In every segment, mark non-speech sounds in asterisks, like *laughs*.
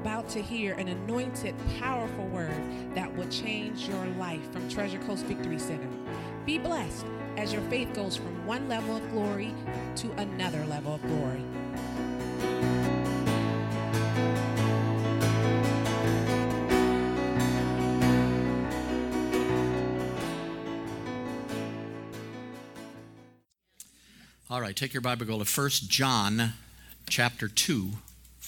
about to hear an anointed, powerful word that will change your life from Treasure Coast Victory Center. Be blessed as your faith goes from one level of glory to another level of glory. All right, take your Bible, go to 1 John chapter 2.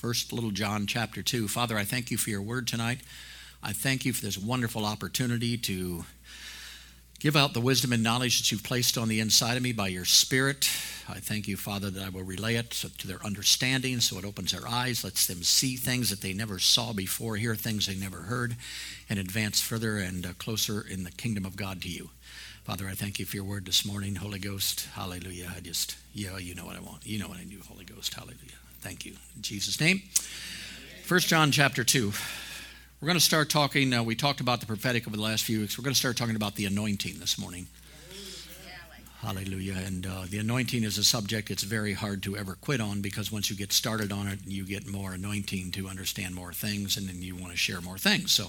First little John chapter 2. Father, I thank you for your word tonight. I thank you for this wonderful opportunity to give out the wisdom and knowledge that you've placed on the inside of me by your Spirit. I thank you, Father, that I will relay it to their understanding so it opens their eyes, lets them see things that they never saw before, hear things they never heard, and advance further and uh, closer in the kingdom of God to you. Father, I thank you for your word this morning. Holy Ghost, hallelujah. I just, yeah, you know what I want. You know what I do, Holy Ghost, hallelujah. Thank you. In Jesus' name. First John chapter 2. We're going to start talking, uh, we talked about the prophetic over the last few weeks. We're going to start talking about the anointing this morning. Hallelujah. And uh, the anointing is a subject it's very hard to ever quit on because once you get started on it, you get more anointing to understand more things and then you want to share more things. So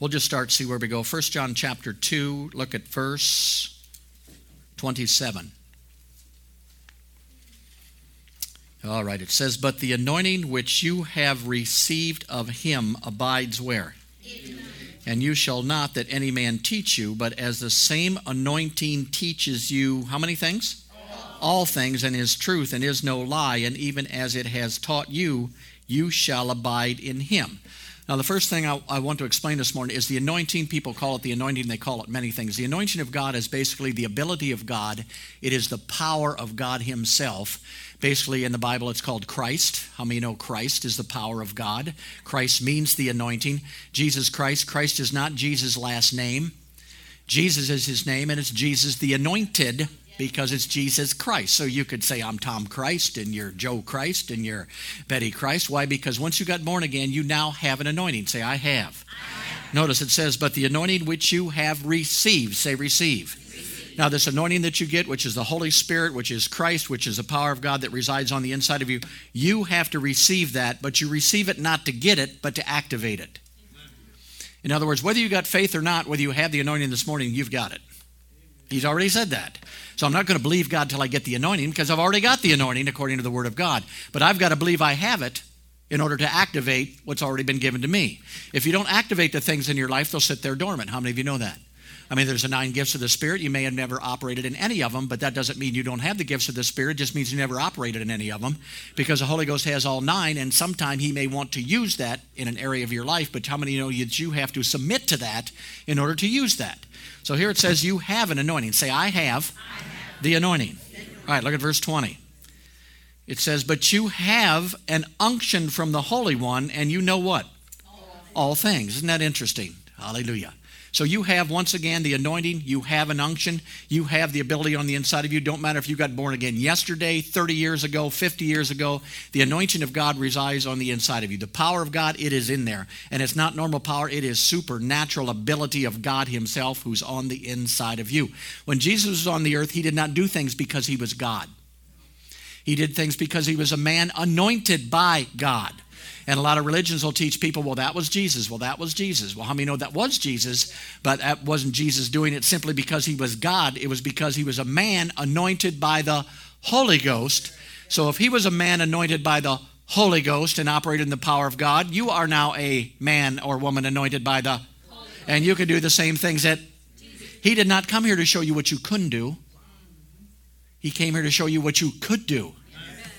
we'll just start, see where we go. First John chapter 2, look at verse 27. All right, it says, But the anointing which you have received of him abides where? And you shall not that any man teach you, but as the same anointing teaches you, how many things? All, All things, and is truth, and is no lie, and even as it has taught you, you shall abide in him. Now, the first thing I, I, want to explain this morning is the anointing. People call it the anointing, they call it many things. The anointing of God is basically the ability of God, it is the power of God Himself. Basically, in the Bible, it's called Christ. How many know Christ is the power of God? Christ means the anointing. Jesus Christ, Christ is not Jesus' last name. Jesus is His name, and it's Jesus the anointed because it's Jesus Christ. So you could say, I'm Tom Christ, and you're Joe Christ, and you're Betty Christ. Why? Because once you got born again, you now have an anointing. Say, I have. I have. Notice it says, but the anointing which you have received. Say, receive. Now, this anointing that you get, which is the Holy Spirit, which is Christ, which is the power of God that resides on the inside of you, you have to receive that, but you receive it not to get it, but to activate it. In other words, whether you got faith or not, whether you have the anointing this morning, you've got it. He's already said that. So I'm not going to believe God till I get the anointing because I've already got the anointing according to the Word of God. But I've got to believe I have it in order to activate what's already been given to me. If you don't activate the things in your life, they'll sit there dormant. How many of you know that? I mean, there's the nine gifts of the Spirit. You may have never operated in any of them, but that doesn't mean you don't have the gifts of the Spirit. It just means you never operated in any of them because the Holy Ghost has all nine, and sometime He may want to use that in an area of your life, but how many know that you have to submit to that in order to use that? So here it says, You have an anointing. Say, I have, the anointing. All right, look at verse 20. It says, But you have an unction from the Holy One, and you know what? All. All things. Isn't that interesting? Hallelujah. So you have, once again, the anointing, you have an unction, you have the ability on the inside of you. Don't matter if you got born again yesterday, 30 years ago, 50 years ago, the anointing of God resides on the inside of you. The power of God, it is in there. And it's not normal power, it is supernatural ability of God Himself who's on the inside of you. When Jesus was on the earth, He did not do things because He was God. He did things because He was a man anointed by God. And a lot of religions will teach people, well, that was Jesus. Well, that was Jesus. Well, how many know that was Jesus? But that wasn't Jesus doing it simply because he was God. It was because he was a man anointed by the Holy Ghost. So if he was a man anointed by the Holy Ghost and operated in the power of God, you are now a man or woman anointed by the and you can do the same things that he did not come here to show you what you couldn't do. He came here to show you what you could do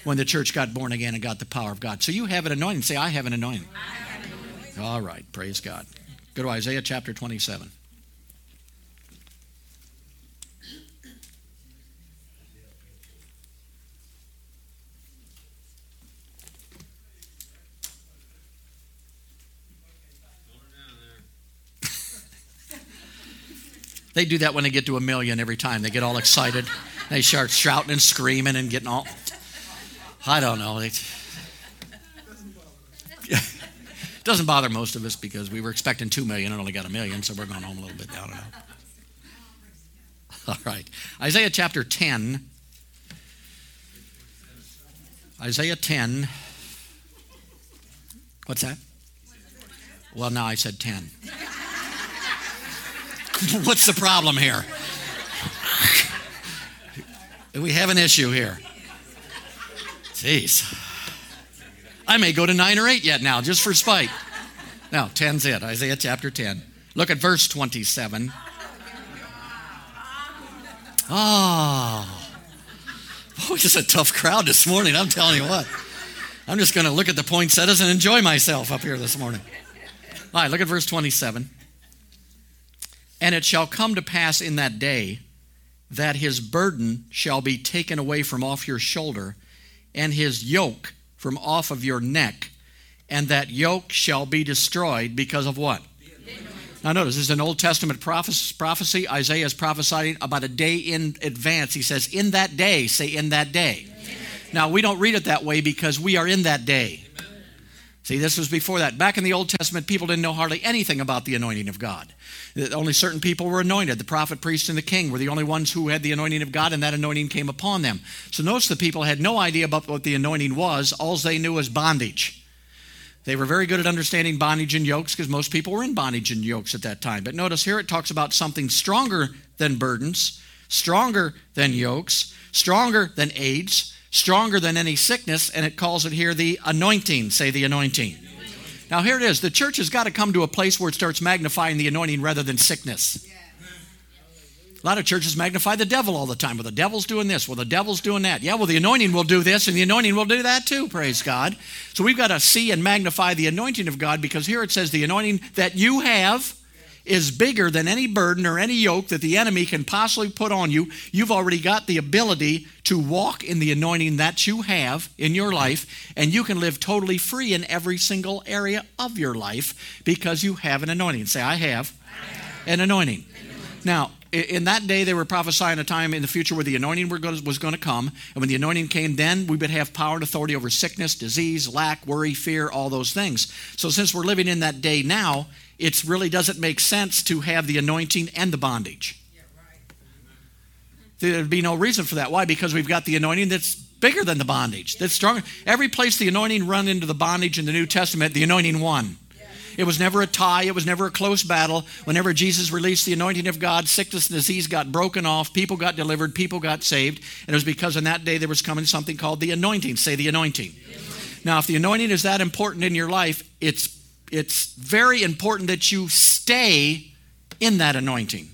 when the church got born again and got the power of God. So you have an anointing. Say, I have an anointing. Have an anointing. All right, praise God. Go to Isaiah chapter 27. *laughs* They do that when they get to a million every time. They get all excited. They start shouting and screaming and getting all. I don't know. It doesn't bother most of us because we were expecting two million and only got a million, so we're going home a little bit down. *laughs* All right. Isaiah chapter 10. Isaiah 10. What's that? Well, now I said 10. *laughs* What's the problem here? *laughs* we have an issue here. Jeez. I may go to 9 or 8 yet now, just for spite. Now, 10's it. Isaiah chapter 10. Look at verse 27. Oh. Boy, this is a tough crowd this morning, I'm telling you what. I'm just going to look at the poinsettias and enjoy myself up here this morning. All right, look at verse 27. And it shall come to pass in that day that his burden shall be taken away from off your shoulder, and his yoke from off of your neck, and that yoke shall be destroyed because of what? Now, notice this is an Old Testament prophecy. Isaiah is prophesying about a day in advance. He says, In that day, say, In that day. Now, we don't read it that way because we are in that day. See, this was before that. Back in the Old Testament, people didn't know hardly anything about the anointing of God. Only certain people were anointed. The prophet, priest, and the king were the only ones who had the anointing of God, and that anointing came upon them. So notice the people had no idea about what the anointing was. All they knew was bondage. They were very good at understanding bondage and yokes because most people were in bondage and yokes at that time. But notice here it talks about something stronger than burdens, stronger than yokes, stronger than AIDS, stronger than any sickness, and it calls it here the anointing. Say the anointing. Now, here it is. The church has got to come to a place where it starts magnifying the anointing rather than sickness. A lot of churches magnify the devil all the time. Well, the devil's doing this. Well, the devil's doing that. Yeah, well, the anointing will do this, and the anointing will do that too, praise God. So we've got to see and magnify the anointing of God because here it says the anointing that you have is bigger than any burden or any yoke that the enemy can possibly put on you. You've already got the ability to walk in the anointing that you have in your life, and you can live totally free in every single area of your life because you have an anointing. Say, I have, I have. an anointing. Now, in that day, they were prophesying a time in the future where the anointing was going to come. And when the anointing came, then we would have power and authority over sickness, disease, lack, worry, fear, all those things. So, since we're living in that day now, it really doesn't make sense to have the anointing and the bondage. There'd be no reason for that. Why? Because we've got the anointing that's bigger than the bondage, that's stronger. Every place the anointing run into the bondage in the New Testament, the anointing won. It was never a tie, it was never a close battle. Whenever Jesus released the anointing of God, sickness and disease got broken off, people got delivered, people got saved. And it was because in that day there was coming something called the anointing. Say the anointing. The anointing. Now, if the anointing is that important in your life, it's it's very important that you stay in that anointing.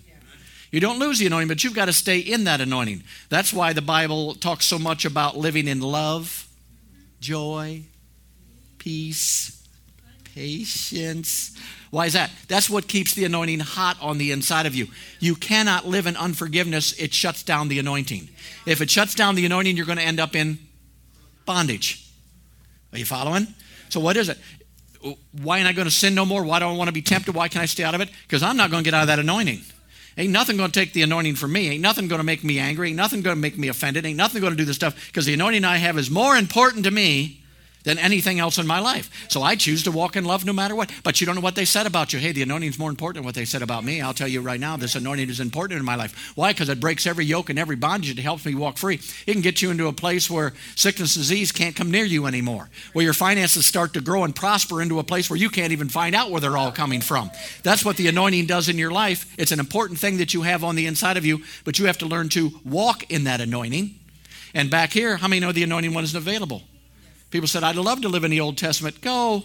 You don't lose the anointing, but you've got to stay in that anointing. That's why the Bible talks so much about living in love, joy, peace, patience. Why is that? That's what keeps the anointing hot on the inside of you. You cannot live in unforgiveness, it shuts down the anointing. If it shuts down the anointing, you're going to end up in bondage. Are you following? So, what is it? why am I going to sin no more? Why don't I want to be tempted? Why can I stay out of it? Because I'm not going to get out of that anointing. Ain't nothing going to take the anointing from me. Ain't nothing going to make me angry. Ain't nothing going to make me offended. Ain't nothing going to do this stuff because the anointing I have is more important to me than anything else in my life. So I choose to walk in love no matter what. But you don't know what they said about you. Hey, the anointing is more important than what they said about me. I'll tell you right now, this anointing is important in my life. Why? Because it breaks every yoke and every bondage. It helps me walk free. It can get you into a place where sickness and disease can't come near you anymore, where your finances start to grow and prosper into a place where you can't even find out where they're all coming from. That's what the anointing does in your life. It's an important thing that you have on the inside of you, but you have to learn to walk in that anointing. And back here, how many know the anointing one isn't available? People said, I'd love to live in the Old Testament. Go.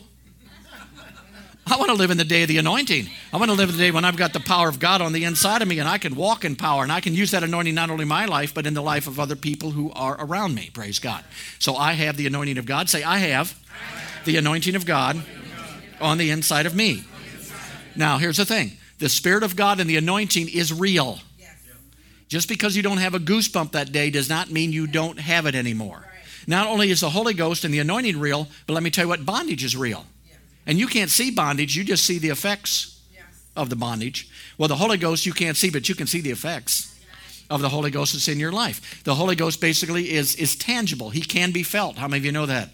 I want to live in the day of the anointing. I want to live in the day when I've got the power of God on the inside of me and I can walk in power and I can use that anointing not only in my life, but in the life of other people who are around me. Praise God. So I have the anointing of God. Say, I have the anointing of God on the inside of me. Now, here's the thing the Spirit of God and the anointing is real. Just because you don't have a goosebump that day does not mean you don't have it anymore. Not only is the Holy Ghost and the anointing real, but let me tell you what bondage is real. And you can't see bondage, you just see the effects of the bondage. Well, the Holy Ghost you can't see, but you can see the effects of the Holy Ghost that's in your life. The Holy Ghost basically is, is tangible, He can be felt. How many of you know that?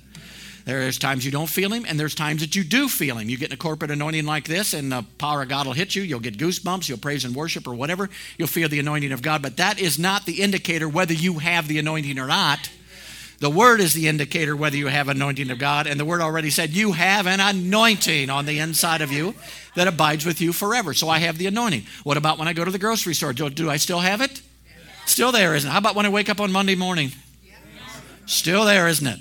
There's times you don't feel him, and there's times that you do feel him. You get in a corporate anointing like this, and the power of God will hit you. You'll get goosebumps. You'll praise and worship or whatever. You'll feel the anointing of God. But that is not the indicator whether you have the anointing or not. The Word is the indicator whether you have anointing of God, and the Word already said you have an anointing on the inside of you that abides with you forever. So I have the anointing. What about when I go to the grocery store? Do, do I still have it? Still there, isn't it? How about when I wake up on Monday morning? Still there, isn't it?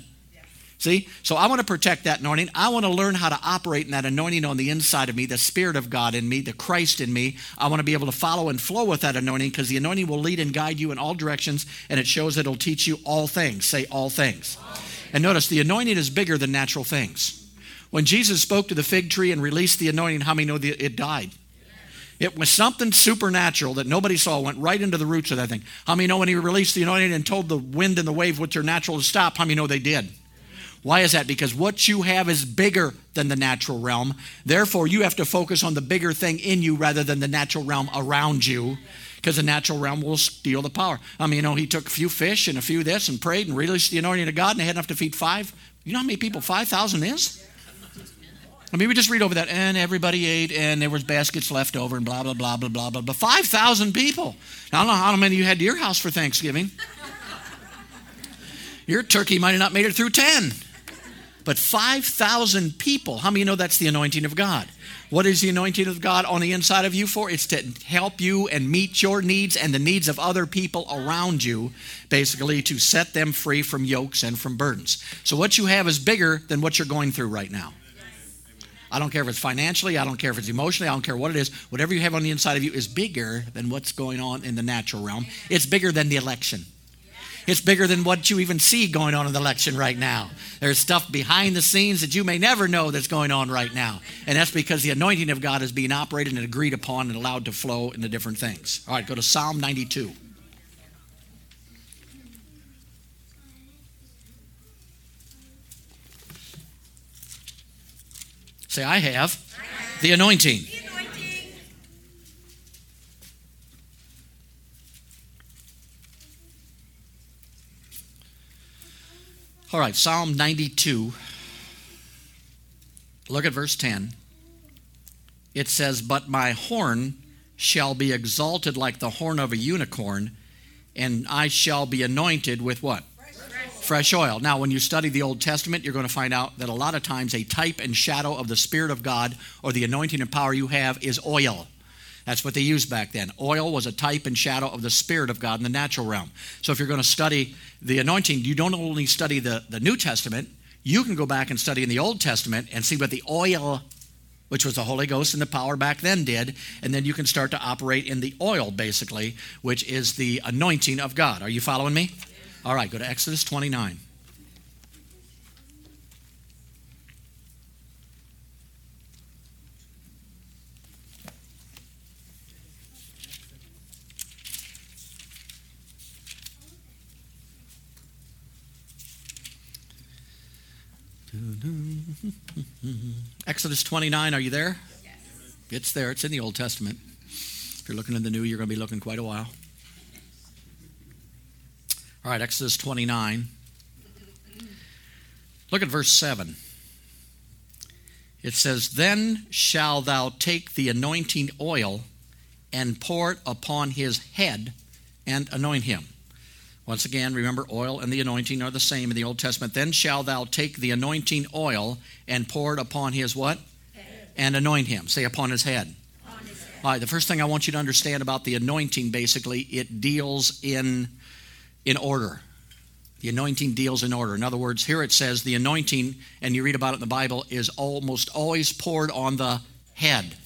See? So I want to protect that anointing. I want to learn how to operate in that anointing on the inside of me, the Spirit of God in me, the Christ in me. I want to be able to follow and flow with that anointing because the anointing will lead and guide you in all directions and it shows it'll teach you all things. Say all things. And notice the anointing is bigger than natural things. When Jesus spoke to the fig tree and released the anointing, how many know that it died? It was something supernatural that nobody saw, went right into the roots of that thing. How many know when he released the anointing and told the wind and the wave which are natural to stop? How many know they did? Why is that? Because what you have is bigger than the natural realm. Therefore, you have to focus on the bigger thing in you rather than the natural realm around you. Because the natural realm will steal the power. I mean, you know, he took a few fish and a few this and prayed and released the anointing of God and they had enough to feed five. You know how many people 5,000 is? I mean, we just read over that, and everybody ate, and there was baskets left over, and blah blah blah blah blah blah. But five thousand people. Now, I don't know how many you had to your house for Thanksgiving. Your turkey might have not made it through ten. But 5,000 people, how many know that's the anointing of God? What is the anointing of God on the inside of you for? It's to help you and meet your needs and the needs of other people around you, basically to set them free from yokes and from burdens. So what you have is bigger than what you're going through right now. I don't care if it's financially, I don't care if it's emotionally, I don't care what it is. Whatever you have on the inside of you is bigger than what's going on in the natural realm. It's bigger than the election. It's bigger than what you even see going on in the election right now. There's stuff behind the scenes that you may never know that's going on right now. And that's because the anointing of God is being operated and agreed upon and allowed to flow into different things. All right, go to Psalm 92. Say, I have the anointing. All right, Psalm 92. Look at verse 10. It says, But my horn shall be exalted like the horn of a unicorn, and I shall be anointed with what? Fresh oil. Now, when you study the Old Testament, you're going to find out that a lot of times a type and shadow of the Spirit of God or the anointing and power you have is oil. That's what they used back then. Oil was a type and shadow of the Spirit of God in the natural realm. So if you're going to study the anointing, you don't only study the, the New Testament, you can go back and study in the Old Testament and see what the oil, which was the Holy Ghost and the power back then, did. And then you can start to operate in the oil, basically, which is the anointing of God. Are you following me? All right, go to Exodus 29. *laughs* Exodus 29, are you there? Yes. It's there. It's in the Old Testament. If you're looking in the New, you're going to be looking quite a while. All right, Exodus 29. Look at verse 7. It says, Then shall thou take the anointing oil and pour it upon his head and anoint him. Once again, remember, oil and the anointing are the same in the Old Testament. Then shall thou take the anointing oil and pour it upon his what? Head. And anoint him. Say, upon his head. Upon his head. All right, the first thing I want you to understand about the anointing, basically, it deals in, in order. The anointing deals in order. In other words, here it says the anointing, and you read about it in the Bible, is almost always poured on the head.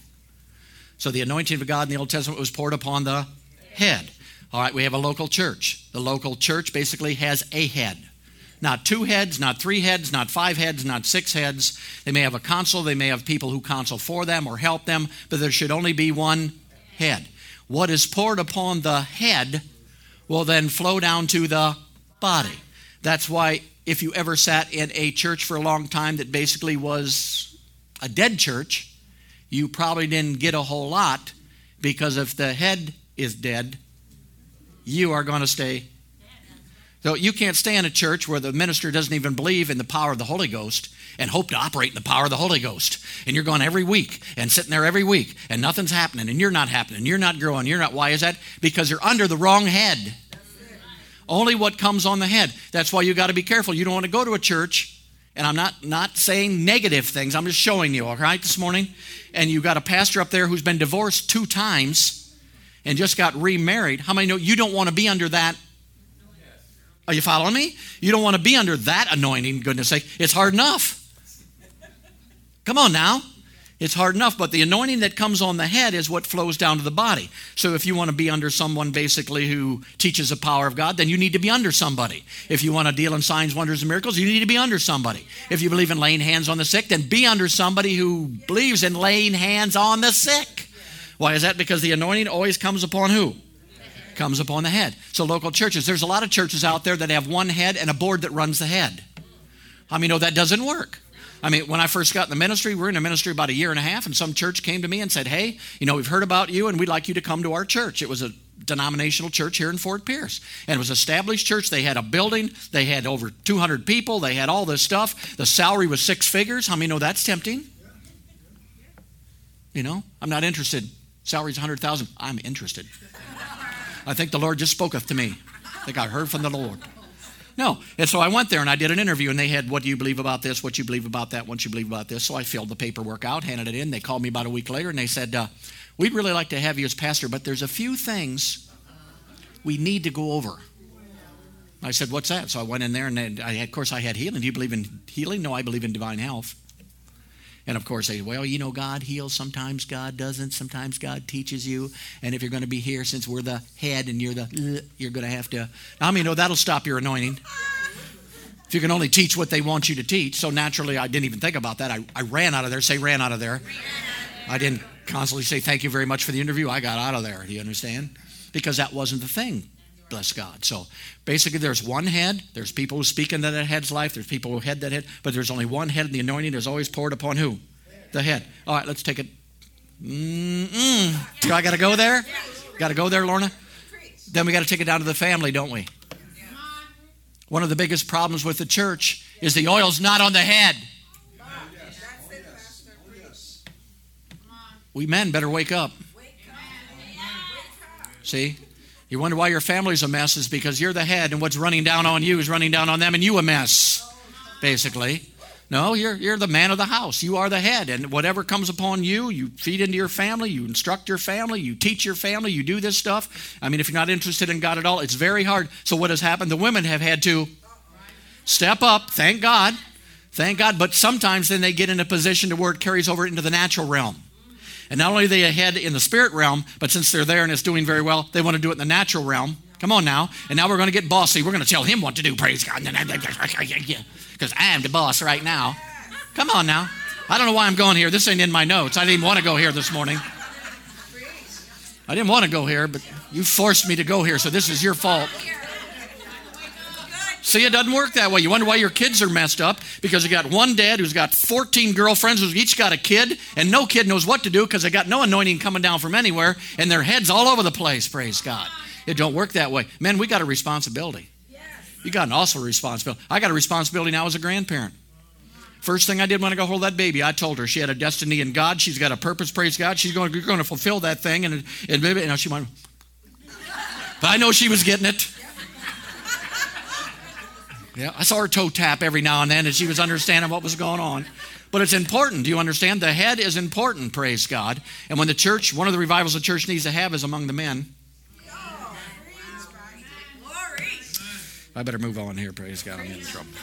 So the anointing of God in the Old Testament was poured upon the head. All right, we have a local church. The local church basically has a head. Not two heads, not three heads, not five heads, not six heads. They may have a council, they may have people who counsel for them or help them, but there should only be one head. What is poured upon the head will then flow down to the body. That's why if you ever sat in a church for a long time that basically was a dead church, you probably didn't get a whole lot because if the head is dead, you are going to stay. So you can't stay in a church where the minister doesn't even believe in the power of the Holy Ghost and hope to operate in the power of the Holy Ghost. And you're going every week and sitting there every week and nothing's happening and you're not happening. You're not growing. You're not. Why is that? Because you're under the wrong head. Only what comes on the head. That's why you got to be careful. You don't want to go to a church, and I'm not not saying negative things. I'm just showing you, all right, this morning. And you got a pastor up there who's been divorced two times and just got remarried. How many know you don't want to be under that? Are you following me? You don't want to be under that anointing, goodness sake. It's hard enough. Come on now. It's hard enough, but the anointing that comes on the head is what flows down to the body. So if you want to be under someone basically who teaches the power of God, then you need to be under somebody. If you want to deal in signs, wonders, and miracles, you need to be under somebody. If you believe in laying hands on the sick, then be under somebody who believes in laying hands on the sick. Why is that? Because the anointing always comes upon who? Comes upon the head. So local churches, there's a lot of churches out there that have one head and a board that runs the head. How many know that doesn't work? I mean, when I first got in the ministry, we were in a ministry about a year and a half, and some church came to me and said, Hey, you know, we've heard about you and we'd like you to come to our church. It was a denominational church here in Fort Pierce. And it was established church. They had a building, they had over 200 people, they had all this stuff. The salary was six figures. How many know that's tempting? You know, I'm not interested. Salary's 100,000. I'm interested. I think the Lord just spoketh to me. I think I heard from the Lord. No. And so I went there and I did an interview, and they had, What do you believe about this? What you believe about that? What you believe about this? So I filled the paperwork out, handed it in. They called me about a week later, and they said, uh, We'd really like to have you as pastor, but there's a few things we need to go over. I said, What's that? So I went in there, and I, of course, I had healing. Do you believe in healing? No, I believe in divine health. And of course, they, well, you know, God heals. Sometimes God doesn't. Sometimes God teaches you. And if you're going to be here, since we're the head and you're the, you're going to have to. I mean, no, that'll stop your anointing. If you can only teach what they want you to teach. So naturally, I didn't even think about that. I, I ran out of there. Say, ran out of there. I didn't constantly say, thank you very much for the interview. I got out of there. Do you understand? Because that wasn't the thing. Bless God. So basically, there's one head. There's people who speak into that head's life. There's people who head that head. But there's only one head, and the anointing is always poured upon who? The head. All right, let's take it. Mm-mm. Do I got to go there? Got to go there, Lorna? Then we got to take it down to the family, don't we? One of the biggest problems with the church is the oil's not on the head. We men better wake up. See? You wonder why your family's a mess is because you're the head and what's running down on you is running down on them and you a mess, basically. No, you're, you're the man of the house. You are the head. And whatever comes upon you, you feed into your family, you instruct your family, you teach your family, you do this stuff. I mean, if you're not interested in God at all, it's very hard. So, what has happened? The women have had to step up, thank God. Thank God. But sometimes then they get in a position to where it carries over into the natural realm. And not only are they ahead in the spirit realm, but since they're there and it's doing very well, they want to do it in the natural realm. Come on now. And now we're going to get bossy. We're going to tell him what to do. Praise God. *laughs* Because I am the boss right now. Come on now. I don't know why I'm going here. This ain't in my notes. I didn't want to go here this morning. I didn't want to go here, but you forced me to go here, so this is your fault. See, it doesn't work that way. You wonder why your kids are messed up because you got one dad who's got 14 girlfriends who's each got a kid, and no kid knows what to do because they got no anointing coming down from anywhere, and their heads all over the place. Praise God. It don't work that way. Man, we got a responsibility. You got an awesome responsibility. I got a responsibility now as a grandparent. First thing I did when I got hold of that baby, I told her she had a destiny in God. She's got a purpose, praise God. She's going, going to fulfill that thing. And, and, baby and she went, but I know she was getting it. Yeah, I saw her toe tap every now and then, and she was understanding what was going on. But it's important. Do you understand? The head is important, praise God. And when the church, one of the revivals the church needs to have is among the men. I better move on here, praise God. I'm in trouble. *laughs*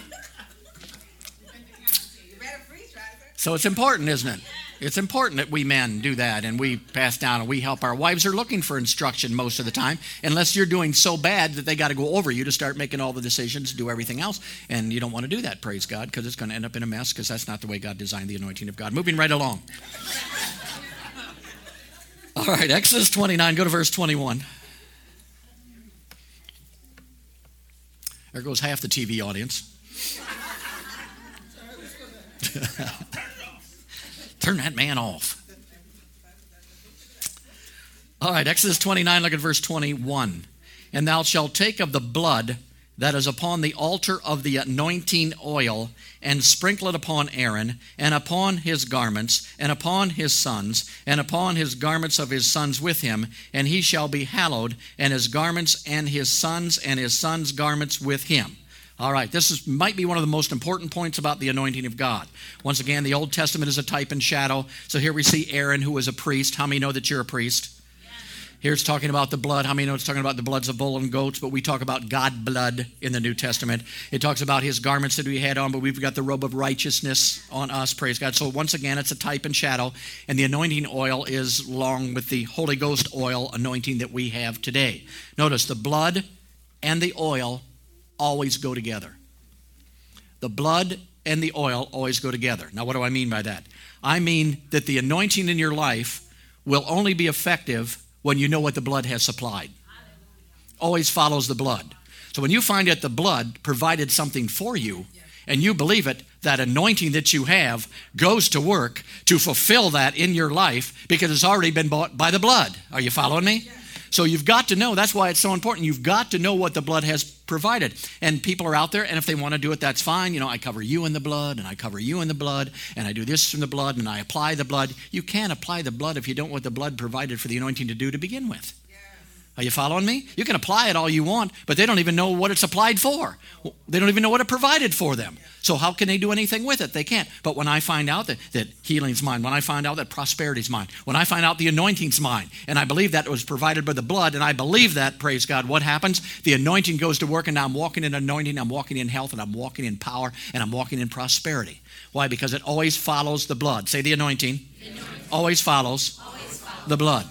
So it's important, isn't it? It's important that we men do that and we pass down and we help. Our wives are looking for instruction most of the time, unless you're doing so bad that they got to go over you to start making all the decisions, do everything else. And you don't want to do that, praise God, because it's going to end up in a mess because that's not the way God designed the anointing of God. Moving right along. *laughs* all right, Exodus 29, go to verse 21. There goes half the TV audience. *laughs* Turn that man off. All right, Exodus 29, look at verse 21. And thou shalt take of the blood that is upon the altar of the anointing oil, and sprinkle it upon Aaron, and upon his garments, and upon his sons, and upon his garments of his sons with him, and he shall be hallowed, and his garments, and his sons, and his sons' garments with him. All right, this is, might be one of the most important points about the anointing of God. Once again, the Old Testament is a type and shadow. So here we see Aaron, who was a priest. How many know that you're a priest? Here it's talking about the blood. How many know it's talking about the bloods of bull and goats? But we talk about God blood in the New Testament. It talks about his garments that we had on, but we've got the robe of righteousness on us, praise God. So once again, it's a type and shadow. And the anointing oil is along with the Holy Ghost oil anointing that we have today. Notice the blood and the oil always go together. The blood and the oil always go together. Now, what do I mean by that? I mean that the anointing in your life will only be effective when you know what the blood has supplied. Always follows the blood. So when you find that the blood provided something for you and you believe it, that anointing that you have goes to work to fulfill that in your life because it's already been bought by the blood. Are you following me? So you've got to know, that's why it's so important. You've got to know what the blood has provided. And people are out there, and if they want to do it, that's fine. You know, I cover you in the blood, and I cover you in the blood, and I do this from the blood, and I apply the blood. You can't apply the blood if you don't want the blood provided for the anointing to do to begin with. Are you following me? You can apply it all you want, but they don't even know what it's applied for. They don't even know what it provided for them. So, how can they do anything with it? They can't. But when I find out that, that healing's mine, when I find out that prosperity's mine, when I find out the anointing's mine, and I believe that it was provided by the blood, and I believe that, praise God, what happens? The anointing goes to work, and now I'm walking in anointing, I'm walking in health, and I'm walking in power, and I'm walking in prosperity. Why? Because it always follows the blood. Say the anointing, the anointing. Always, follows always follows the blood.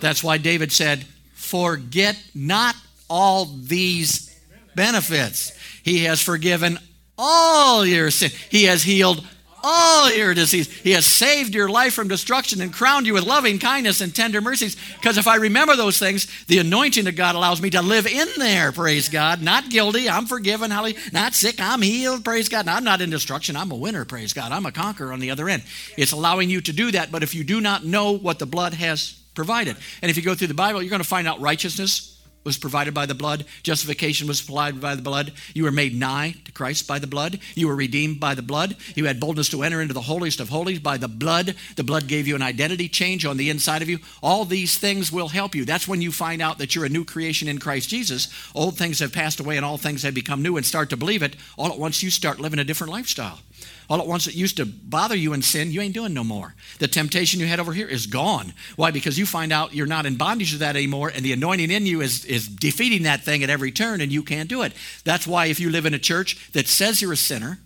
That's why David said, forget not all these benefits. He has forgiven all your sin. He has healed all your disease. He has saved your life from destruction and crowned you with loving kindness and tender mercies. Because if I remember those things, the anointing of God allows me to live in there, praise God. Not guilty, I'm forgiven, hallelujah. Not sick, I'm healed, praise God. I'm not in destruction, I'm a winner, praise God. I'm a conqueror on the other end. It's allowing you to do that, but if you do not know what the blood has provided. And if you go through the Bible, you're going to find out righteousness was provided by the blood, justification was supplied by the blood. You were made nigh to Christ by the blood. You were redeemed by the blood. You had boldness to enter into the holiest of holies by the blood. The blood gave you an identity change on the inside of you. All these things will help you. That's when you find out that you're a new creation in Christ Jesus. Old things have passed away and all things have become new and start to believe it. All at once you start living a different lifestyle. All at once it used to bother you in sin, you ain't doing no more. The temptation you had over here is gone. Why? Because you find out you're not in bondage to that anymore, and the anointing in you is, is defeating that thing at every turn, and you can't do it. That's why if you live in a church that says you're a sinner,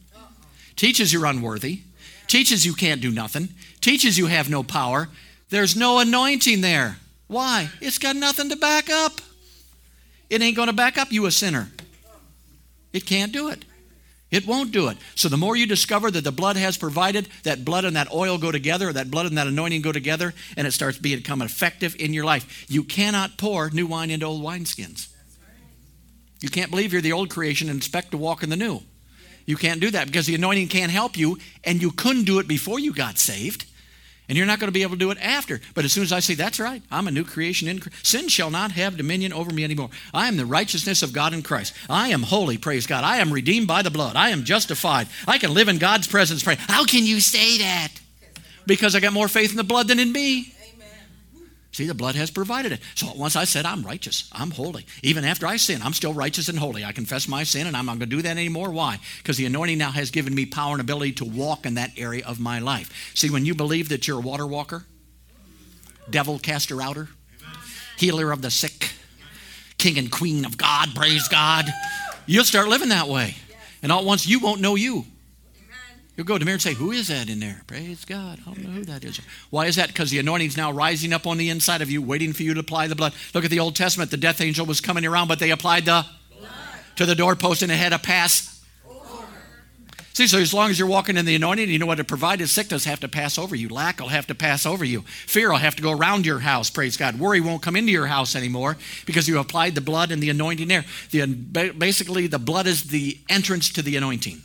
teaches you're unworthy, teaches you can't do nothing, teaches you have no power, there's no anointing there. Why? It's got nothing to back up. It ain't going to back up you, a sinner. It can't do it. It won't do it. So the more you discover that the blood has provided, that blood and that oil go together, that blood and that anointing go together, and it starts becoming effective in your life. You cannot pour new wine into old wineskins. You can't believe you're the old creation and expect to walk in the new. You can't do that because the anointing can't help you, and you couldn't do it before you got saved. And you're not going to be able to do it after. But as soon as I say, that's right, I'm a new creation in Christ, sin shall not have dominion over me anymore. I am the righteousness of God in Christ. I am holy, praise God. I am redeemed by the blood. I am justified. I can live in God's presence. Pray. How can you say that? Because I got more faith in the blood than in me. See, the blood has provided it. So once I said, I'm righteous, I'm holy. Even after I sin, I'm still righteous and holy. I confess my sin and I'm not going to do that anymore. Why? Because the anointing now has given me power and ability to walk in that area of my life. See, when you believe that you're a water walker, devil caster outer, healer of the sick, king and queen of God, praise God, you'll start living that way. And all at once, you won't know you. You'll go to the mirror and say, Who is that in there? Praise God. I don't know who that is. Why is that? Because the anointing's now rising up on the inside of you, waiting for you to apply the blood. Look at the Old Testament. The death angel was coming around, but they applied the blood to the doorpost and it had a pass. See, so as long as you're walking in the anointing, you know what it provided. Sickness have to pass over you. Lack will have to pass over you. Fear will have to go around your house. Praise God. Worry won't come into your house anymore because you applied the blood and the anointing there. The, basically, the blood is the entrance to the anointing.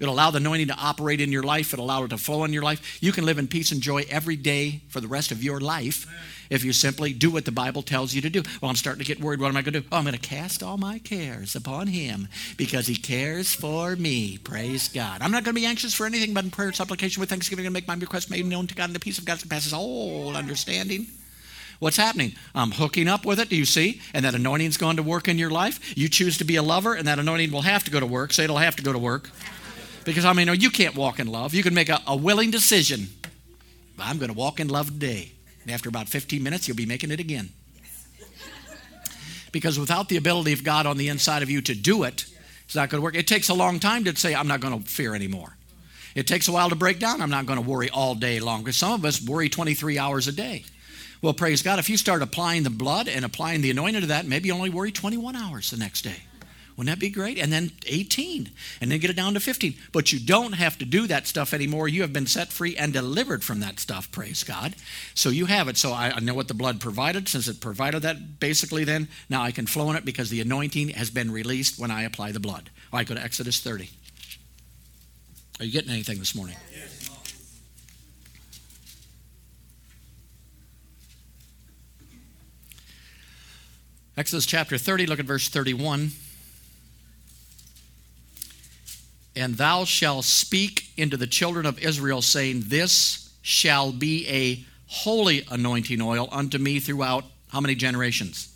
It'll allow the anointing to operate in your life. It'll allow it to flow in your life. You can live in peace and joy every day for the rest of your life if you simply do what the Bible tells you to do. Well, I'm starting to get worried. What am I going to do? Oh, I'm going to cast all my cares upon Him because He cares for me. Praise God. I'm not going to be anxious for anything but in prayer and supplication with thanksgiving and make my request made known to God in the peace of God passes all understanding. What's happening? I'm hooking up with it. Do you see? And that anointing's going to work in your life. You choose to be a lover, and that anointing will have to go to work. Say it'll have to go to work. Because I mean, you can't walk in love. You can make a, a willing decision. I'm going to walk in love today. And after about 15 minutes, you'll be making it again. Because without the ability of God on the inside of you to do it, it's not going to work. It takes a long time to say, I'm not going to fear anymore. It takes a while to break down. I'm not going to worry all day long. Because some of us worry 23 hours a day. Well, praise God, if you start applying the blood and applying the anointing to that, maybe you only worry 21 hours the next day. Wouldn't that be great? And then 18, and then get it down to 15. But you don't have to do that stuff anymore. You have been set free and delivered from that stuff, praise God. So you have it. So I, I know what the blood provided. Since it provided that, basically, then, now I can flow in it because the anointing has been released when I apply the blood. All right, go to Exodus 30. Are you getting anything this morning? Exodus chapter 30, look at verse 31. And thou shalt speak into the children of Israel, saying, This shall be a holy anointing oil unto me throughout how many generations?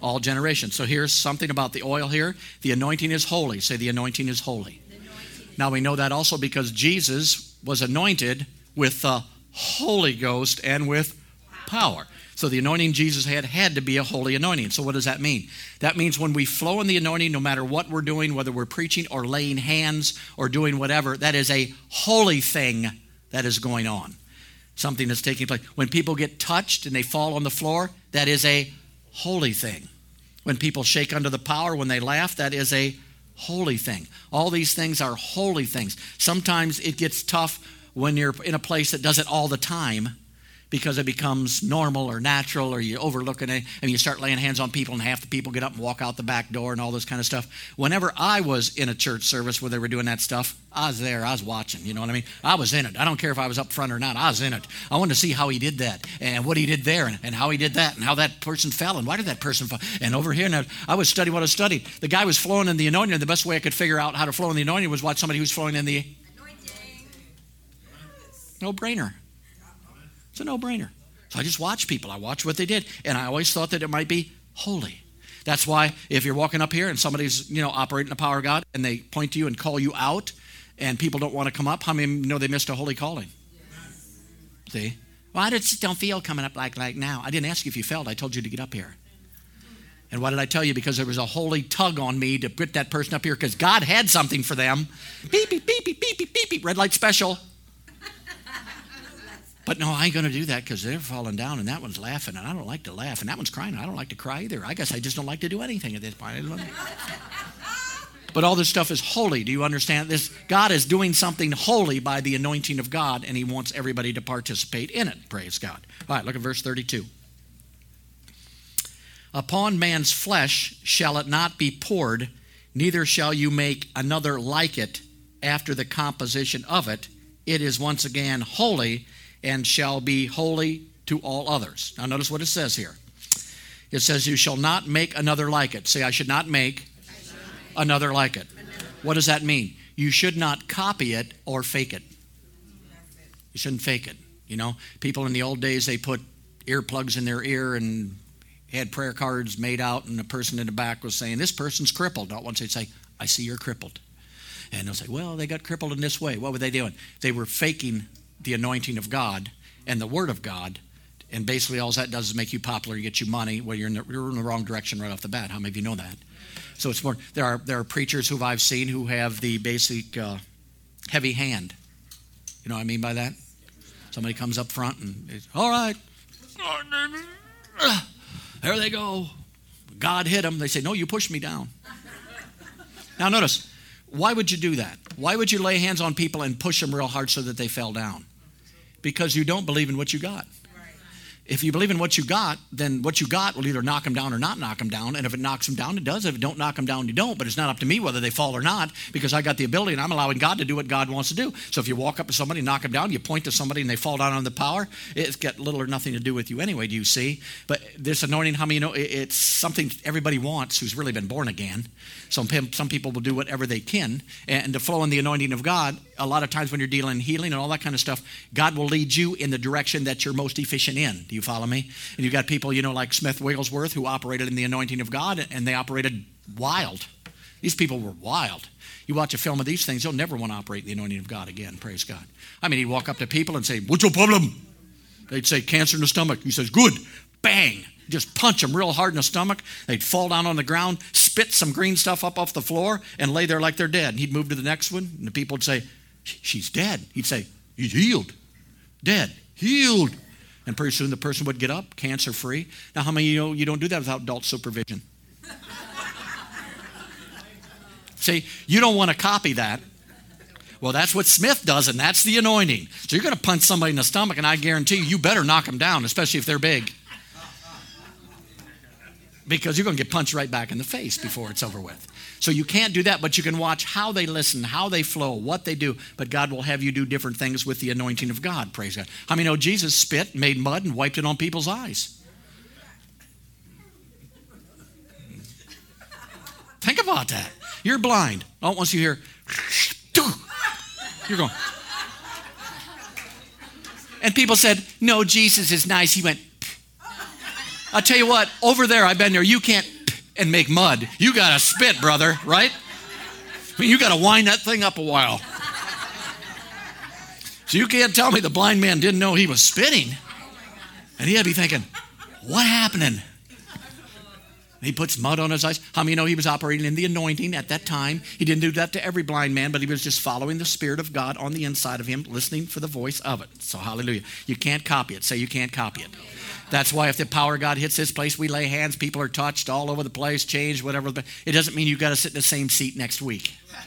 All generations. So here's something about the oil here. The anointing is holy. Say, the anointing is holy. Anointing. Now we know that also because Jesus was anointed with the Holy Ghost and with power. So the anointing Jesus had had to be a holy anointing. So what does that mean? That means when we flow in the anointing, no matter what we're doing, whether we're preaching or laying hands or doing whatever, that is a holy thing that is going on. Something that's taking place. When people get touched and they fall on the floor, that is a holy thing. When people shake under the power, when they laugh, that is a holy thing. All these things are holy things. Sometimes it gets tough when you're in a place that does it all the time because it becomes normal or natural or you overlook it and you start laying hands on people and half the people get up and walk out the back door and all this kind of stuff. Whenever I was in a church service where they were doing that stuff, I was there. I was watching. You know what I mean? I was in it. I don't care if I was up front or not. I was in it. I wanted to see how he did that and what he did there and, and how he did that and how that person fell and why did that person fall. And over here, now I was studying what I studied. The guy was flowing in the anointing. And the best way I could figure out how to flow in the anointing was watch somebody who's flowing in the anointing. No brainer. It's a no brainer. So I just watch people. I watch what they did. And I always thought that it might be holy. That's why if you're walking up here and somebody's, you know, operating the power of God and they point to you and call you out and people don't want to come up, how many know they missed a holy calling? Yes. See? Well, I just don't feel coming up like, like now. I didn't ask you if you felt. I told you to get up here. And why did I tell you? Because there was a holy tug on me to get that person up here because God had something for them. Beep, beep, beep, beep, beep, beep, beep, red light special. But no, I ain't going to do that because they're falling down and that one's laughing and I don't like to laugh and that one's crying. I don't like to cry either. I guess I just don't like to do anything at this point. *laughs* but all this stuff is holy. Do you understand this? God is doing something holy by the anointing of God and he wants everybody to participate in it. Praise God. All right, look at verse 32. Upon man's flesh shall it not be poured, neither shall you make another like it after the composition of it. It is once again holy and shall be holy to all others. Now, notice what it says here. It says, You shall not make another like it. Say, I should not make another like it. What does that mean? You should not copy it or fake it. You shouldn't fake it. You know, people in the old days, they put earplugs in their ear and had prayer cards made out, and the person in the back was saying, This person's crippled. Not once they'd say, I see you're crippled. And they'll say, Well, they got crippled in this way. What were they doing? They were faking the anointing of God and the Word of God. And basically, all that does is make you popular, get you money. Well, you're in the, you're in the wrong direction right off the bat. How many of you know that? So it's more. There are there are preachers who I've seen who have the basic uh, heavy hand. You know what I mean by that? Somebody comes up front and all right, there they go. God hit them. They say, "No, you pushed me down." Now notice, why would you do that? Why would you lay hands on people and push them real hard so that they fell down? Because you don't believe in what you got. If you believe in what you got, then what you got will either knock them down or not knock them down. And if it knocks them down, it does. If it don't knock them down, you don't. But it's not up to me whether they fall or not because I got the ability and I'm allowing God to do what God wants to do. So if you walk up to somebody, knock them down, you point to somebody and they fall down on the power, it's got little or nothing to do with you anyway, do you see? But this anointing, how many you know, it's something everybody wants who's really been born again. Some, some people will do whatever they can. And to flow in the anointing of God, a lot of times when you're dealing in healing and all that kind of stuff, God will lead you in the direction that you're most efficient in. Do you follow me? And you've got people, you know, like Smith Wigglesworth, who operated in the anointing of God, and they operated wild. These people were wild. You watch a film of these things, you'll never want to operate in the anointing of God again. Praise God. I mean, he'd walk up to people and say, What's your problem? They'd say, Cancer in the stomach. He says, Good. Bang just punch them real hard in the stomach. They'd fall down on the ground, spit some green stuff up off the floor, and lay there like they're dead. And he'd move to the next one, and the people would say, She's dead. He'd say, He's healed. Dead. Healed. And pretty soon the person would get up, cancer free. Now, how many you know you don't do that without adult supervision? *laughs* See, you don't want to copy that. Well, that's what Smith does, and that's the anointing. So you're going to punch somebody in the stomach, and I guarantee you, you better knock them down, especially if they're big because you're going to get punched right back in the face before it's over with. So you can't do that, but you can watch how they listen, how they flow, what they do. But God will have you do different things with the anointing of God. Praise God. How many know Jesus spit, made mud, and wiped it on people's eyes? Think about that. You're blind. Oh, once you hear, you're going. And people said, No, Jesus is nice. He went, I'll tell you what, over there, I've been there, you can't and make mud. You got to spit, brother, right? I mean, you got to wind that thing up a while. So you can't tell me the blind man didn't know he was spitting. And he had to be thinking, what happening? He puts mud on his eyes. How many know he was operating in the anointing at that time? He didn't do that to every blind man, but he was just following the Spirit of God on the inside of him, listening for the voice of it. So, hallelujah. You can't copy it. Say you can't copy it. That's why if the power of God hits this place, we lay hands, people are touched all over the place, changed, whatever. It doesn't mean you've got to sit in the same seat next week. *laughs*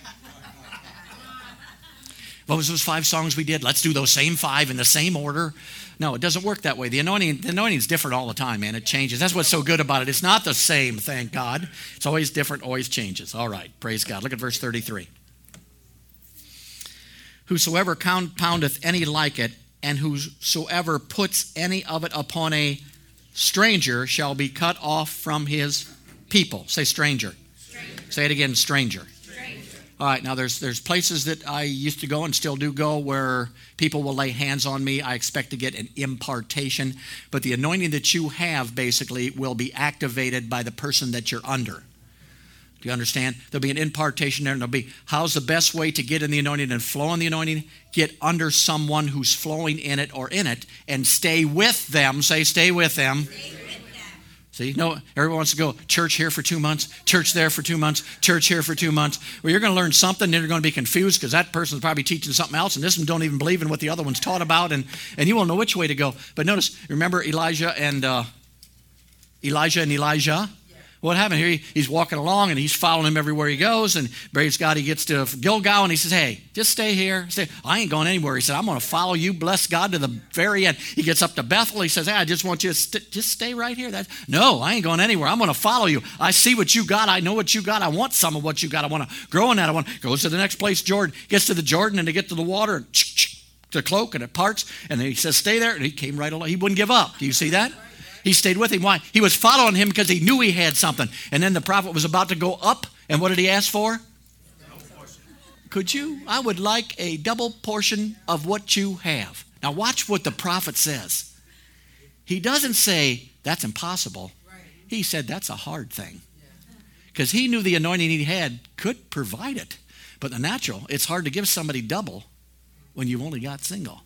What was those five songs we did? Let's do those same five in the same order. No, it doesn't work that way. The anointing, the anointing is different all the time, man. It changes. That's what's so good about it. It's not the same, thank God. It's always different, always changes. All right, praise God. Look at verse 33. Whosoever compoundeth any like it and whosoever puts any of it upon a stranger shall be cut off from his people. Say stranger. stranger. Say it again, stranger. stranger. All right, now there's there's places that I used to go and still do go where people will lay hands on me. I expect to get an impartation, but the anointing that you have basically will be activated by the person that you're under. Do you understand? There'll be an impartation there, and there'll be how's the best way to get in the anointing and flow in the anointing? Get under someone who's flowing in it or in it and stay with them. Say, stay with them. See, no, everyone wants to go church here for two months, church there for two months, church here for two months. Well, you're going to learn something, then you're going to be confused because that person's probably teaching something else, and this one don't even believe in what the other one's taught about, and, and you won't know which way to go. But notice, remember Elijah and uh, Elijah and Elijah? What happened here? He's walking along and he's following him everywhere he goes. And praise God, he gets to Gilgal and he says, Hey, just stay here. Stay. I ain't going anywhere. He said, I'm going to follow you, bless God, to the very end. He gets up to Bethel. He says, Hey, I just want you to st- just stay right here. That's, no, I ain't going anywhere. I'm going to follow you. I see what you got. I know what you got. I want some of what you got. I want to grow in that. I want goes to the next place, Jordan. Gets to the Jordan and to get to the water and the cloak and it parts. And he says, Stay there. And he came right along. He wouldn't give up. Do you see that? He stayed with him. Why? He was following him because he knew he had something. And then the prophet was about to go up, and what did he ask for? Could you? I would like a double portion of what you have. Now, watch what the prophet says. He doesn't say, that's impossible. He said, that's a hard thing. Because he knew the anointing he had could provide it. But the natural, it's hard to give somebody double when you've only got single.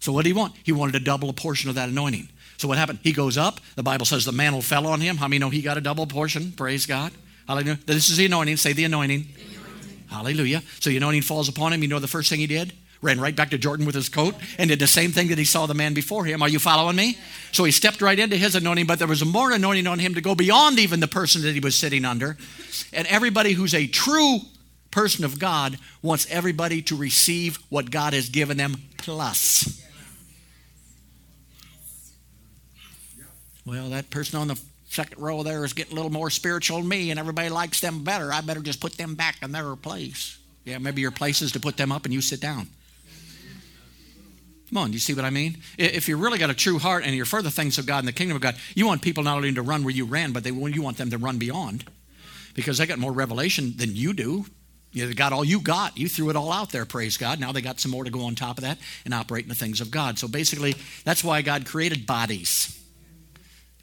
So, what did he want? He wanted a double a portion of that anointing. So what happened? He goes up. The Bible says the mantle fell on him. How many know he got a double portion? Praise God. Hallelujah. This is the anointing. Say the anointing. The anointing. Hallelujah. So the anointing falls upon him. You know the first thing he did? Ran right back to Jordan with his coat and did the same thing that he saw the man before him. Are you following me? So he stepped right into his anointing, but there was more anointing on him to go beyond even the person that he was sitting under. And everybody who's a true person of God wants everybody to receive what God has given them plus. Well, that person on the second row there is getting a little more spiritual than me, and everybody likes them better. I better just put them back in their place. Yeah, maybe your place is to put them up and you sit down. Come on, do you see what I mean? If you really got a true heart and you're for the things of God and the kingdom of God, you want people not only to run where you ran, but they, you want them to run beyond because they got more revelation than you do. You got all you got. You threw it all out there, praise God. Now they got some more to go on top of that and operate in the things of God. So basically, that's why God created bodies.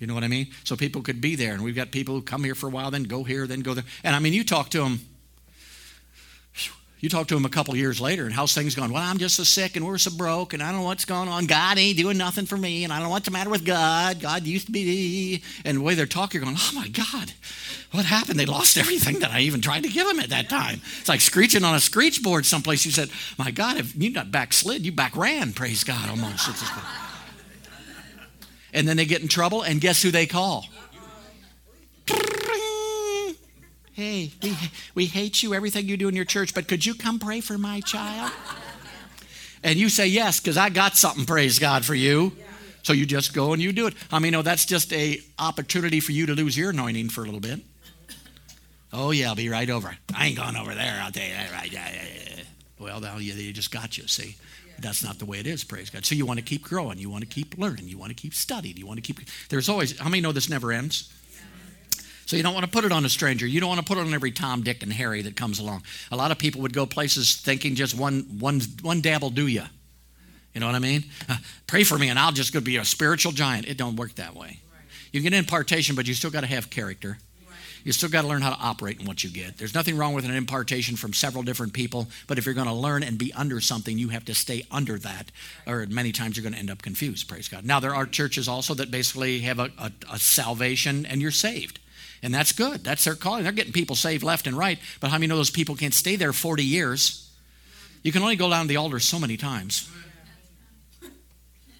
You know what I mean? So people could be there. And we've got people who come here for a while, then go here, then go there. And I mean, you talk to them you talk to them a couple years later, and how's things going? Well, I'm just so sick, and we're so broke, and I don't know what's going on. God ain't doing nothing for me, and I don't know what's the matter with God. God used to be. And the way they're talking, you're going, oh my God, what happened? They lost everything that I even tried to give them at that time. It's like screeching on a screech board someplace. You said, my God, if you not backslid, you back ran, praise God, almost. And then they get in trouble, and guess who they call? Hey, we, we hate you, everything you do in your church, but could you come pray for my child? And you say yes, because I got something, praise God, for you. So you just go and you do it. I mean, no, that's just a opportunity for you to lose your anointing for a little bit. Oh yeah, I'll be right over. I ain't going over there. I'll tell you that right. Well, now you just got you. See, that's not the way it is. Praise God. So you want to keep growing. You want to keep learning. You want to keep studying. You want to keep. There's always. How many know this never ends? So you don't want to put it on a stranger. You don't want to put it on every Tom, Dick, and Harry that comes along. A lot of people would go places thinking just one, one, one dab will do you. You know what I mean? Uh, pray for me and I'll just go be a spiritual giant. It don't work that way. You get impartation, but you still got to have character. You still got to learn how to operate in what you get. There's nothing wrong with an impartation from several different people, but if you're going to learn and be under something, you have to stay under that, or many times you're going to end up confused. Praise God. Now there are churches also that basically have a, a, a salvation and you're saved. And that's good. That's their calling. They're getting people saved left and right. But how many know those people can't stay there 40 years? You can only go down to the altar so many times.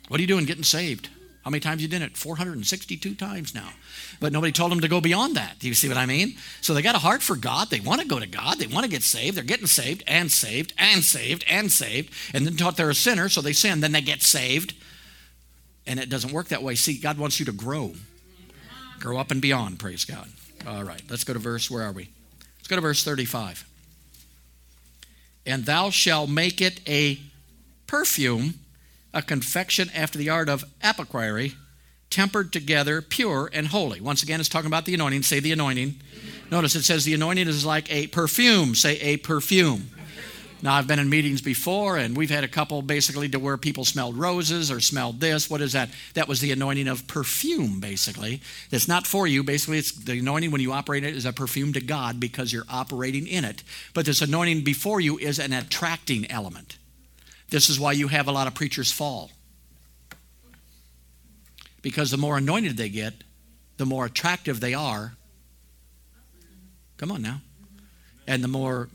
What are you doing getting saved? How many times you did it? 462 times now. But nobody told them to go beyond that. Do you see what I mean? So they got a heart for God. They want to go to God. They want to get saved. They're getting saved and saved and saved and saved. And then taught they're a sinner, so they sin. Then they get saved. And it doesn't work that way. See, God wants you to grow. Grow up and beyond, praise God. All right, let's go to verse, where are we? Let's go to verse 35. And thou shalt make it a perfume, a confection after the art of apothecary, tempered together, pure and holy. Once again, it's talking about the anointing. Say the anointing. Notice it says the anointing is like a perfume. Say a perfume. Now, I've been in meetings before, and we've had a couple basically to where people smelled roses or smelled this. What is that? That was the anointing of perfume, basically. It's not for you. Basically, it's the anointing when you operate it is a perfume to God because you're operating in it. But this anointing before you is an attracting element. This is why you have a lot of preachers fall. Because the more anointed they get, the more attractive they are. Come on now. And the more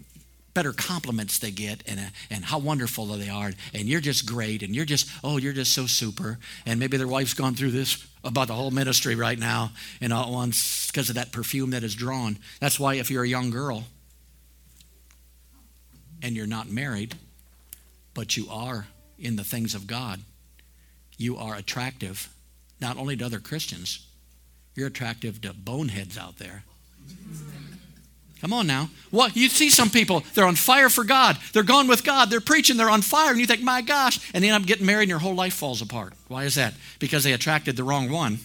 better compliments they get and, uh, and how wonderful they are and you're just great and you're just oh you're just so super and maybe their wife's gone through this about the whole ministry right now and all at once because of that perfume that is drawn that's why if you're a young girl and you're not married but you are in the things of god you are attractive not only to other christians you're attractive to boneheads out there Come on now. What you see some people, they're on fire for God. They're gone with God. They're preaching, they're on fire, and you think, my gosh, and they end up getting married and your whole life falls apart. Why is that? Because they attracted the wrong one.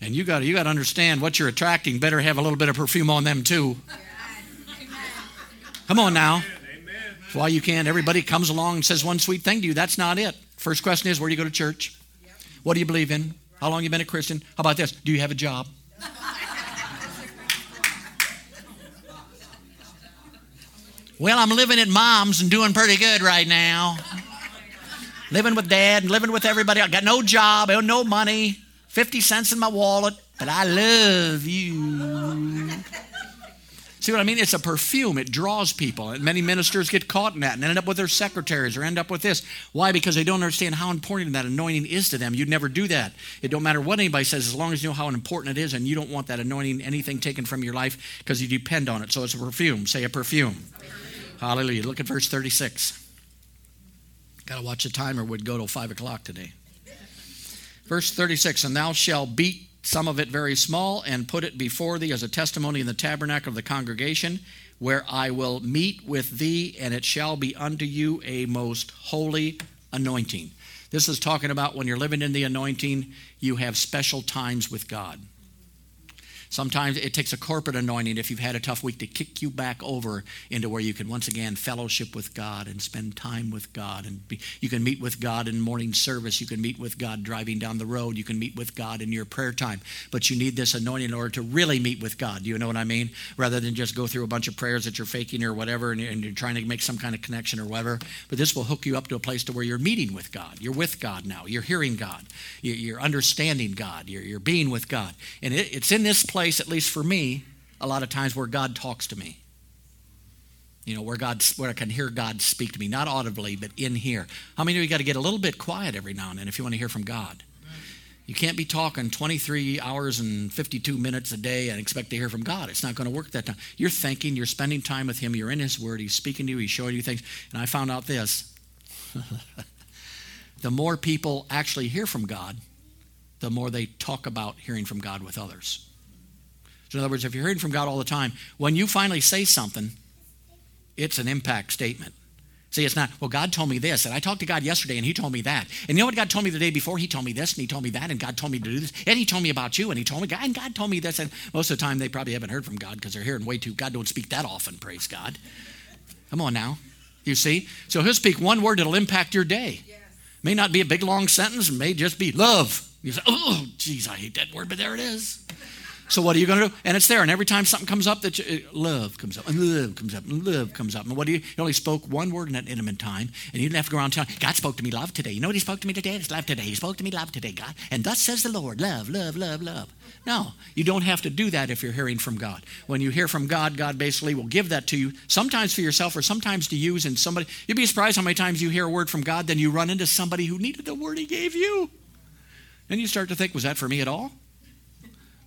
And you got you got to understand what you're attracting. Better have a little bit of perfume on them too. Come on now. That's why you can't. Everybody comes along and says one sweet thing to you. That's not it. First question is, where do you go to church? What do you believe in? How long you been a Christian? How about this? Do you have a job? *laughs* Well, I'm living at mom's and doing pretty good right now. living with dad and living with everybody. I got no job, no money, 50 cents in my wallet, but I love you. See what I mean? It's a perfume. It draws people. And many ministers get caught in that and end up with their secretaries or end up with this. Why? Because they don't understand how important that anointing is to them. You'd never do that. It don't matter what anybody says, as long as you know how important it is and you don't want that anointing, anything taken from your life, because you depend on it. So it's a perfume. Say a perfume. Hallelujah. Look at verse 36. Got to watch the timer, would go till 5 o'clock today. Verse 36 And thou shalt beat some of it very small, and put it before thee as a testimony in the tabernacle of the congregation, where I will meet with thee, and it shall be unto you a most holy anointing. This is talking about when you're living in the anointing, you have special times with God. Sometimes it takes a corporate anointing if you've had a tough week to kick you back over into where you can once again fellowship with God and spend time with God. And be, you can meet with God in morning service. You can meet with God driving down the road. You can meet with God in your prayer time. But you need this anointing in order to really meet with God. Do you know what I mean? Rather than just go through a bunch of prayers that you're faking or whatever and, you're trying to make some kind of connection or whatever. But this will hook you up to a place to where you're meeting with God. You're with God now. You're hearing God. You're understanding God. You're, being with God. And it, it's in this place place, at least for me, a lot of times where God talks to me. You know, where God where I can hear God speak to me, not audibly, but in here. How many of you got to get a little bit quiet every now and then if you want to hear from God? You can't be talking 23 hours and 52 minutes a day and expect to hear from God. It's not going to work that time. You're thinking, you're spending time with Him, you're in His Word, He's speaking to you, He's showing you things. And I found out this *laughs* the more people actually hear from God, the more they talk about hearing from God with others. So in other words, if you're hearing from God all the time, when you finally say something, it's an impact statement. See, it's not, well, God told me this, and I talked to God yesterday, and He told me that. And you know what God told me the day before? He told me this, and He told me that, and God told me to do this, and He told me about you, and He told me, God, and God told me this. And most of the time, they probably haven't heard from God because they're hearing way too, God don't speak that often, praise God. Come on now. You see? So He'll speak one word that'll impact your day. Yes. May not be a big, long sentence, may just be love. You say, oh, geez, I hate that word, but there it is. So what are you going to do? And it's there. And every time something comes up, that you, uh, love comes up, and love comes up, and love comes up. And what do you? You only spoke one word in that intimate time, and you didn't have to go around telling. God spoke to me love today. You know what He spoke to me today? It's love today. He spoke to me love today, God. And thus says the Lord, love, love, love, love. No, you don't have to do that if you're hearing from God. When you hear from God, God basically will give that to you, sometimes for yourself or sometimes to use. And somebody, you'd be surprised how many times you hear a word from God, then you run into somebody who needed the word He gave you. And you start to think, was that for me at all?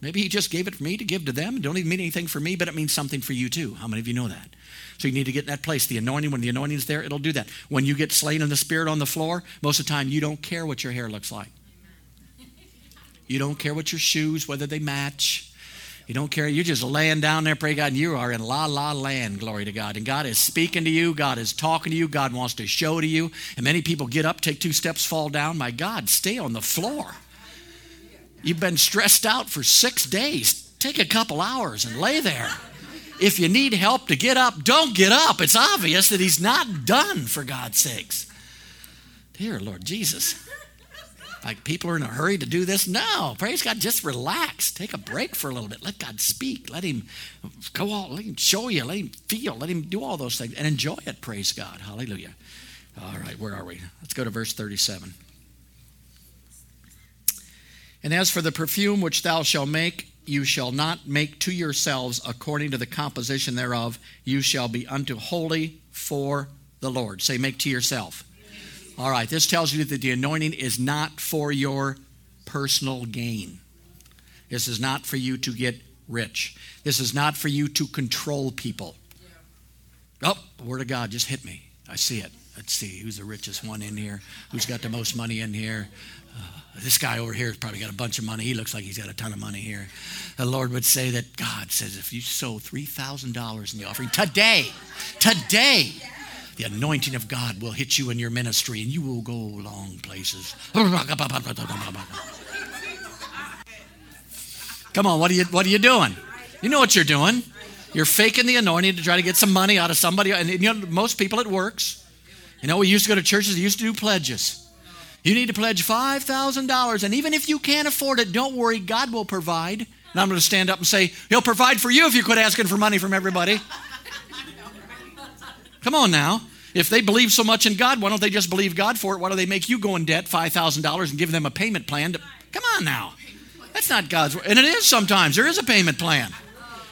Maybe he just gave it for me to give to them. It don't even mean anything for me, but it means something for you too. How many of you know that? So you need to get in that place. The anointing, when the anointing's there, it'll do that. When you get slain in the spirit on the floor, most of the time you don't care what your hair looks like. You don't care what your shoes, whether they match. You don't care. You're just laying down there, pray God, and you are in la la land, glory to God. And God is speaking to you. God is talking to you. God wants to show to you. And many people get up, take two steps, fall down. My God, stay on the floor. You've been stressed out for six days. Take a couple hours and lay there. If you need help to get up, don't get up. It's obvious that he's not done, for God's sakes. Dear Lord Jesus. Like people are in a hurry to do this? No. Praise God. Just relax. Take a break for a little bit. Let God speak. Let Him go all, let Him show you. Let Him feel. Let Him do all those things and enjoy it. Praise God. Hallelujah. All right, where are we? Let's go to verse 37. And as for the perfume which thou shalt make, you shall not make to yourselves according to the composition thereof. You shall be unto holy for the Lord. Say, make to yourself. All right, this tells you that the anointing is not for your personal gain. This is not for you to get rich. This is not for you to control people. Oh, the word of God just hit me. I see it. Let's see who's the richest one in here. Who's got the most money in here? Uh, this guy over here has probably got a bunch of money. He looks like he's got a ton of money here. The Lord would say that God says if you sow $3,000 in the offering today, today, the anointing of God will hit you in your ministry and you will go long places. Come on, what are you what are you doing? You know what you're doing. You're faking the anointing to try to get some money out of somebody. And you know, most people it works. You know, we used to go to churches, they used to do pledges. You need to pledge $5,000. And even if you can't afford it, don't worry, God will provide. And I'm going to stand up and say, He'll provide for you if you quit asking for money from everybody. Come on now. If they believe so much in God, why don't they just believe God for it? Why do they make you go in debt $5,000 and give them a payment plan? To, come on now. That's not God's word. And it is sometimes. There is a payment plan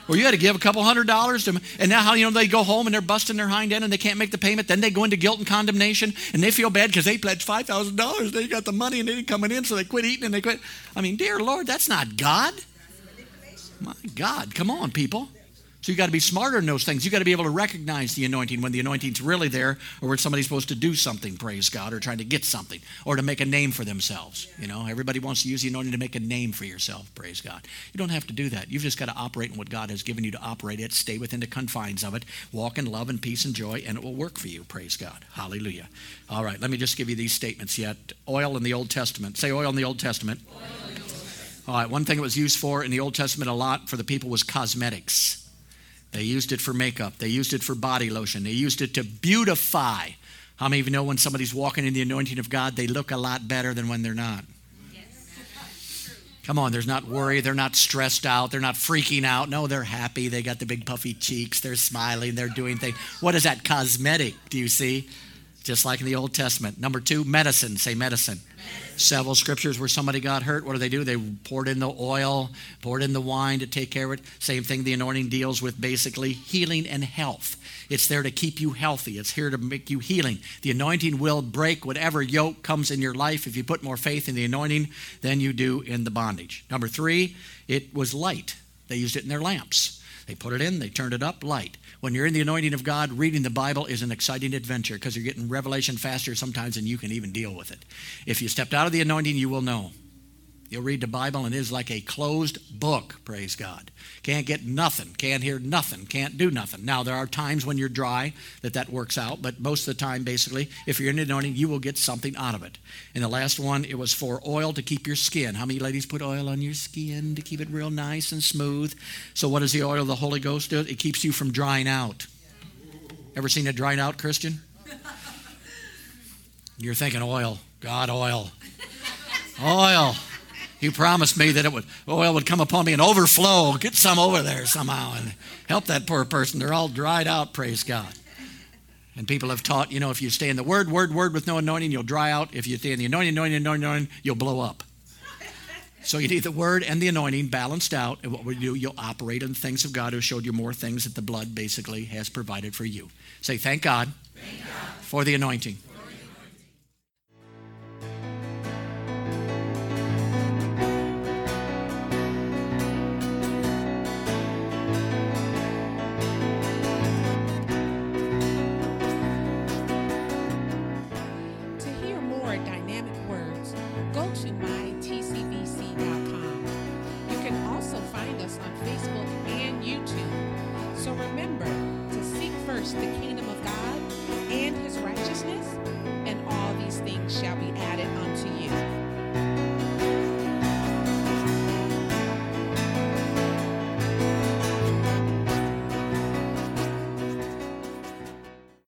or you had to give a couple hundred dollars to. And now, how you know they go home and they're busting their hind end and they can't make the payment. Then they go into guilt and condemnation and they feel bad because they pledged five thousand dollars. They got the money and they didn't coming in, so they quit eating and they quit. I mean, dear Lord, that's not God. My God, come on, people. So you got to be smarter in those things. You got to be able to recognize the anointing when the anointing's really there, or when somebody's supposed to do something, praise God, or trying to get something, or to make a name for themselves. You know, everybody wants to use the anointing to make a name for yourself, praise God. You don't have to do that. You've just got to operate in what God has given you to operate it, stay within the confines of it, walk in love and peace and joy, and it will work for you, praise God. Hallelujah. All right, let me just give you these statements yet. Oil in the Old Testament. Say oil in the Old Testament. All right, one thing it was used for in the Old Testament a lot for the people was cosmetics. They used it for makeup. They used it for body lotion. They used it to beautify. How many of you know when somebody's walking in the anointing of God, they look a lot better than when they're not? Come on, there's not worry. They're not stressed out. They're not freaking out. No, they're happy. They got the big puffy cheeks. They're smiling. They're doing things. What is that? Cosmetic. Do you see? Just like in the Old Testament. Number two, medicine. Say medicine several scriptures where somebody got hurt. What do they do? They poured in the oil, poured in the wine to take care of it. Same thing the anointing deals with basically healing and health. It's there to keep you healthy, it's here to make you healing. The anointing will break whatever yoke comes in your life if you put more faith in the anointing than you do in the bondage. Number three, it was light. They used it in their lamps. They put it in, they turned it up, light. When you're in the anointing of God, reading the Bible is an exciting adventure because you're getting revelation faster sometimes than you can even deal with it. If you stepped out of the anointing, you will know. You'll read the Bible and it is like a closed book, praise God. Can't get nothing, can't hear nothing, can't do nothing. Now, there are times when you're dry that that works out, but most of the time, basically, if you're in the anointing, you will get something out of it. And the last one, it was for oil to keep your skin. How many ladies put oil on your skin to keep it real nice and smooth? So, what does the oil of the Holy Ghost do? It keeps you from drying out. Ever seen a dried out Christian? You're thinking oil, God, oil. Oil. You promised me that it would oil would come upon me and overflow. Get some over there somehow and help that poor person. They're all dried out, praise God. And people have taught, you know, if you stay in the word, word, word with no anointing, you'll dry out. If you stay in the anointing, anointing, anointing, anointing you'll blow up. So you need the word and the anointing balanced out. And what we do, you'll operate in the things of God who showed you more things that the blood basically has provided for you. Say, thank God, thank God. for the anointing.